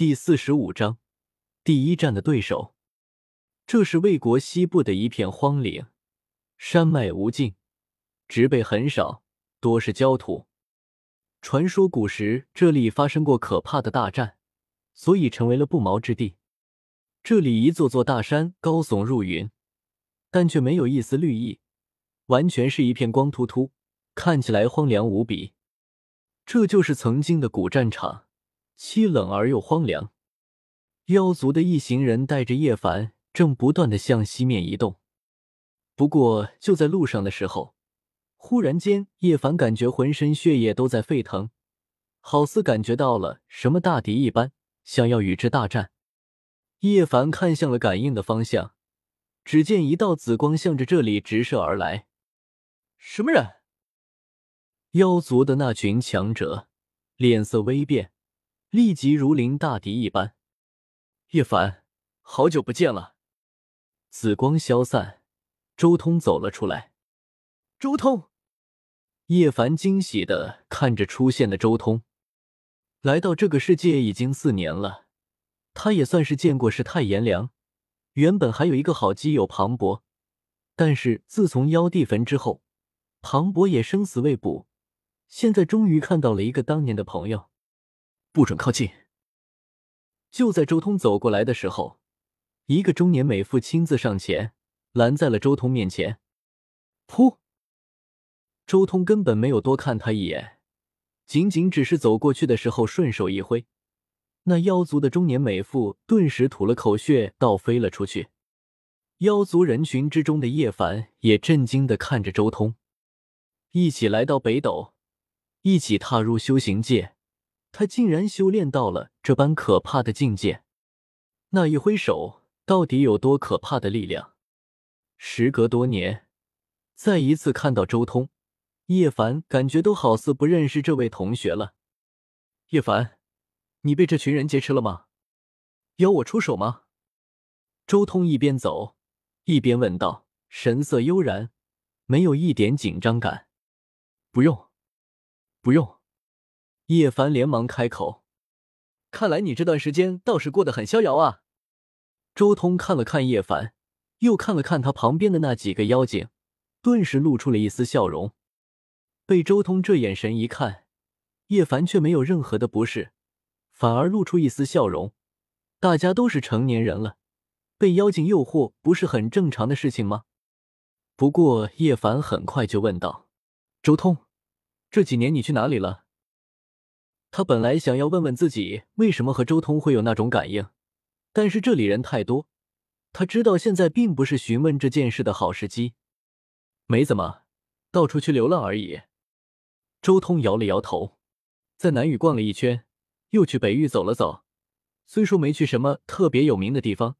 第四十五章，第一战的对手。这是魏国西部的一片荒岭，山脉无尽，植被很少，多是焦土。传说古时这里发生过可怕的大战，所以成为了不毛之地。这里一座座大山高耸入云，但却没有一丝绿意，完全是一片光秃秃，看起来荒凉无比。这就是曾经的古战场，凄冷而又荒凉。妖族的一行人带着叶凡，正不断的向西面移动。不过就在路上的时候，忽然间，叶凡感觉浑身血液都在沸腾，好似感觉到了什么大敌一般，想要与之大战。叶凡看向了感应的方向，只见一道紫光向着这里直射而来。什么人？妖族的那群强者脸色微变，立即如临大敌一般。叶凡，好久不见了。紫光消散，周通走了出来。周通，叶凡惊喜的看着出现的周通。来到这个世界已经四年了，他也算是见过世态炎凉。原本还有一个好基友庞博，但是自从妖帝坟之后，庞博也生死未卜。现在终于看到了一个当年的朋友，不准靠近！就在周通走过来的时候，一个中年美妇亲自上前拦在了周通面前。噗！周通根本没有多看他一眼，仅仅只是走过去的时候顺手一挥，那妖族的中年美妇顿时吐了口血，倒飞了出去。妖族人群之中的叶凡也震惊的看着周通，一起来到北斗。一起踏入修行界，他竟然修炼到了这般可怕的境界。那一挥手，到底有多可怕的力量？时隔多年，再一次看到周通，叶凡感觉都好似不认识这位同学了。叶凡，你被这群人劫持了吗？要我出手吗？周通一边走一边问道，神色悠然，没有一点紧张感。不用。不用，叶凡连忙开口。看来你这段时间倒是过得很逍遥啊。周通看了看叶凡，又看了看他旁边的那几个妖精，顿时露出了一丝笑容。被周通这眼神一看，叶凡却没有任何的不适，反而露出一丝笑容。大家都是成年人了，被妖精诱惑不是很正常的事情吗？不过叶凡很快就问道：“周通。”这几年你去哪里了？他本来想要问问自己为什么和周通会有那种感应，但是这里人太多，他知道现在并不是询问这件事的好时机。没怎么，到处去流浪而已。周通摇了摇头，在南域逛了一圈，又去北域走了走。虽说没去什么特别有名的地方，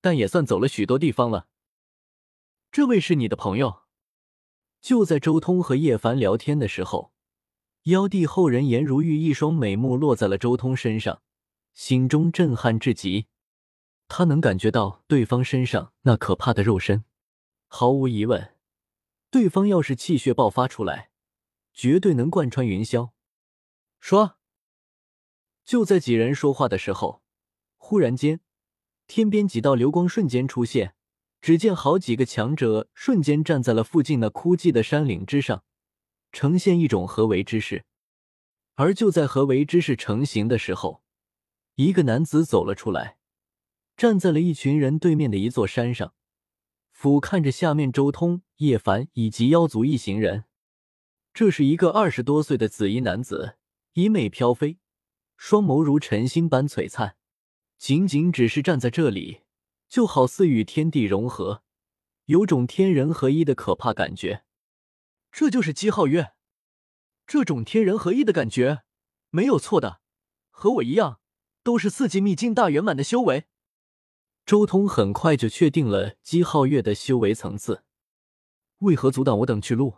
但也算走了许多地方了。这位是你的朋友？就在周通和叶凡聊天的时候，妖帝后人颜如玉一双美目落在了周通身上，心中震撼至极。他能感觉到对方身上那可怕的肉身，毫无疑问，对方要是气血爆发出来，绝对能贯穿云霄。说，就在几人说话的时候，忽然间，天边几道流光瞬间出现。只见好几个强者瞬间站在了附近那枯寂的山岭之上，呈现一种合围之势。而就在合围之势成型的时候，一个男子走了出来，站在了一群人对面的一座山上，俯瞰着下面周通、叶凡以及妖族一行人。这是一个二十多岁的紫衣男子，衣袂飘飞，双眸如晨星般璀璨，仅仅只是站在这里。就好似与天地融合，有种天人合一的可怕感觉。这就是姬皓月，这种天人合一的感觉没有错的。和我一样，都是四级秘境大圆满的修为。周通很快就确定了姬皓月的修为层次。为何阻挡我等去路？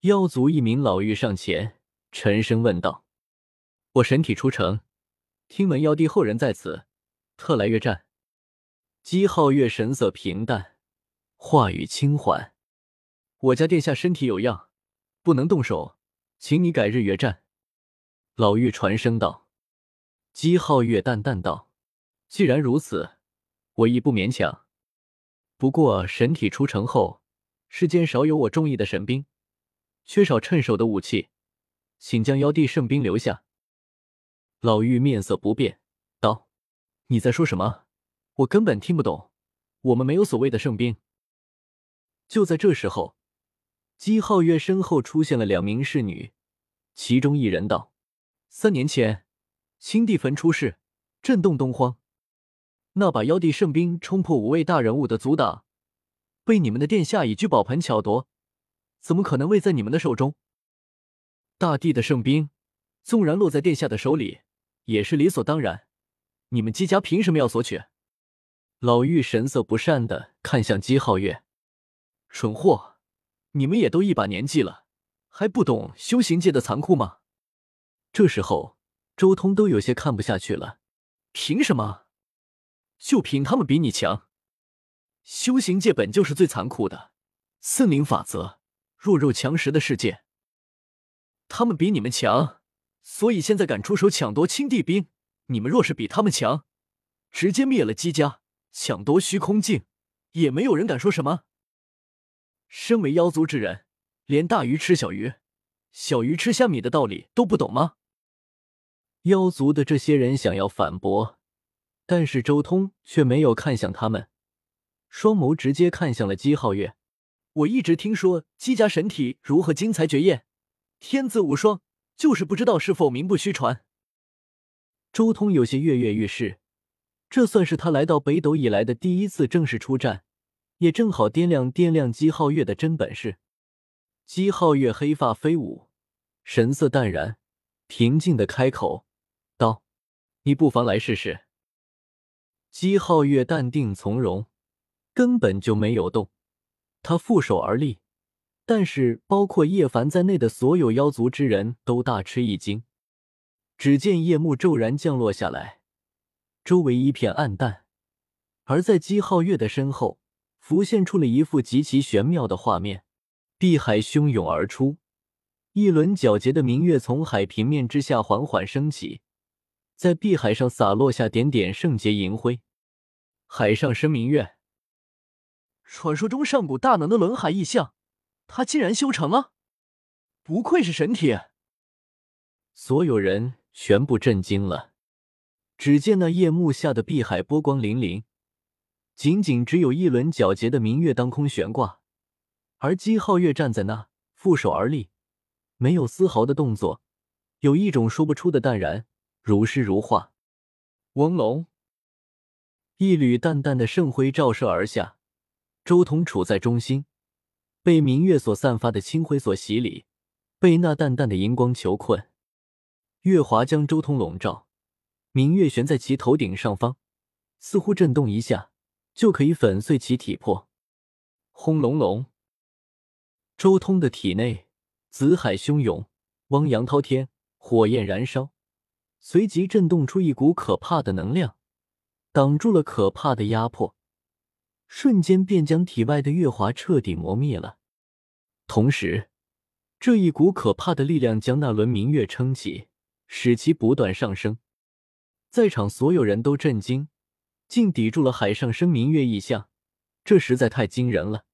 妖族一名老妪上前，沉声问道：“我神体出城，听闻妖帝后人在此，特来约战。”姬皓月神色平淡，话语轻缓：“我家殿下身体有恙，不能动手，请你改日约战。”老妪传声道：“姬皓月淡淡道：“既然如此，我亦不勉强。不过神体出城后，世间少有我中意的神兵，缺少趁手的武器，请将妖帝圣兵留下。”老妪面色不变，道：“你在说什么？我根本听不懂。我们没有所谓的圣兵。”就在这时候，姬皓月身后出现了两名侍女，其中一人道：“三年前。”青帝坟出事，震动东荒。那把妖帝圣兵冲破五位大人物的阻挡，被你们的殿下以聚宝盆巧夺，怎么可能未在你们的手中？大帝的圣兵，纵然落在殿下的手里，也是理所当然。你们姬家凭什么要索取？老妪神色不善的看向姬皓月，蠢货，你们也都一把年纪了，还不懂修行界的残酷吗？这时候。周通都有些看不下去了，凭什么？就凭他们比你强？修行界本就是最残酷的，森林法则，弱肉强食的世界。他们比你们强，所以现在敢出手抢夺青帝兵。你们若是比他们强，直接灭了姬家，抢夺虚空镜，也没有人敢说什么。身为妖族之人，连大鱼吃小鱼，小鱼吃虾米的道理都不懂吗？妖族的这些人想要反驳，但是周通却没有看向他们，双眸直接看向了姬皓月。我一直听说姬家神体如何精彩绝艳，天资无双，就是不知道是否名不虚传。周通有些跃跃欲试，这算是他来到北斗以来的第一次正式出战，也正好掂量掂量姬皓月的真本事。姬皓月黑发飞舞，神色淡然，平静的开口。道：“你不妨来试试。”姬皓月淡定从容，根本就没有动。他负手而立，但是包括叶凡在内的所有妖族之人都大吃一惊。只见夜幕骤然降落下来，周围一片暗淡，而在姬皓月的身后，浮现出了一幅极其玄妙的画面：碧海汹涌而出，一轮皎洁的明月从海平面之下缓缓升起。在碧海上洒落下点点圣洁银辉，海上生明月。传说中上古大能的轮海异象，他竟然修成了，不愧是神体！所有人全部震惊了。只见那夜幕下的碧海波光粼粼，仅仅只有一轮皎洁的明月当空悬挂，而姬皓月站在那，负手而立，没有丝毫的动作，有一种说不出的淡然。如诗如画，翁龙，一缕淡淡的圣辉照射而下。周通处在中心，被明月所散发的清辉所洗礼，被那淡淡的荧光囚困。月华将周通笼罩，明月悬在其头顶上方，似乎震动一下就可以粉碎其体魄。轰隆隆，周通的体内紫海汹涌，汪洋滔天，火焰燃烧。随即震动出一股可怕的能量，挡住了可怕的压迫，瞬间便将体外的月华彻底磨灭了。同时，这一股可怕的力量将那轮明月撑起，使其不断上升。在场所有人都震惊，竟抵住了海上生明月异象，这实在太惊人了。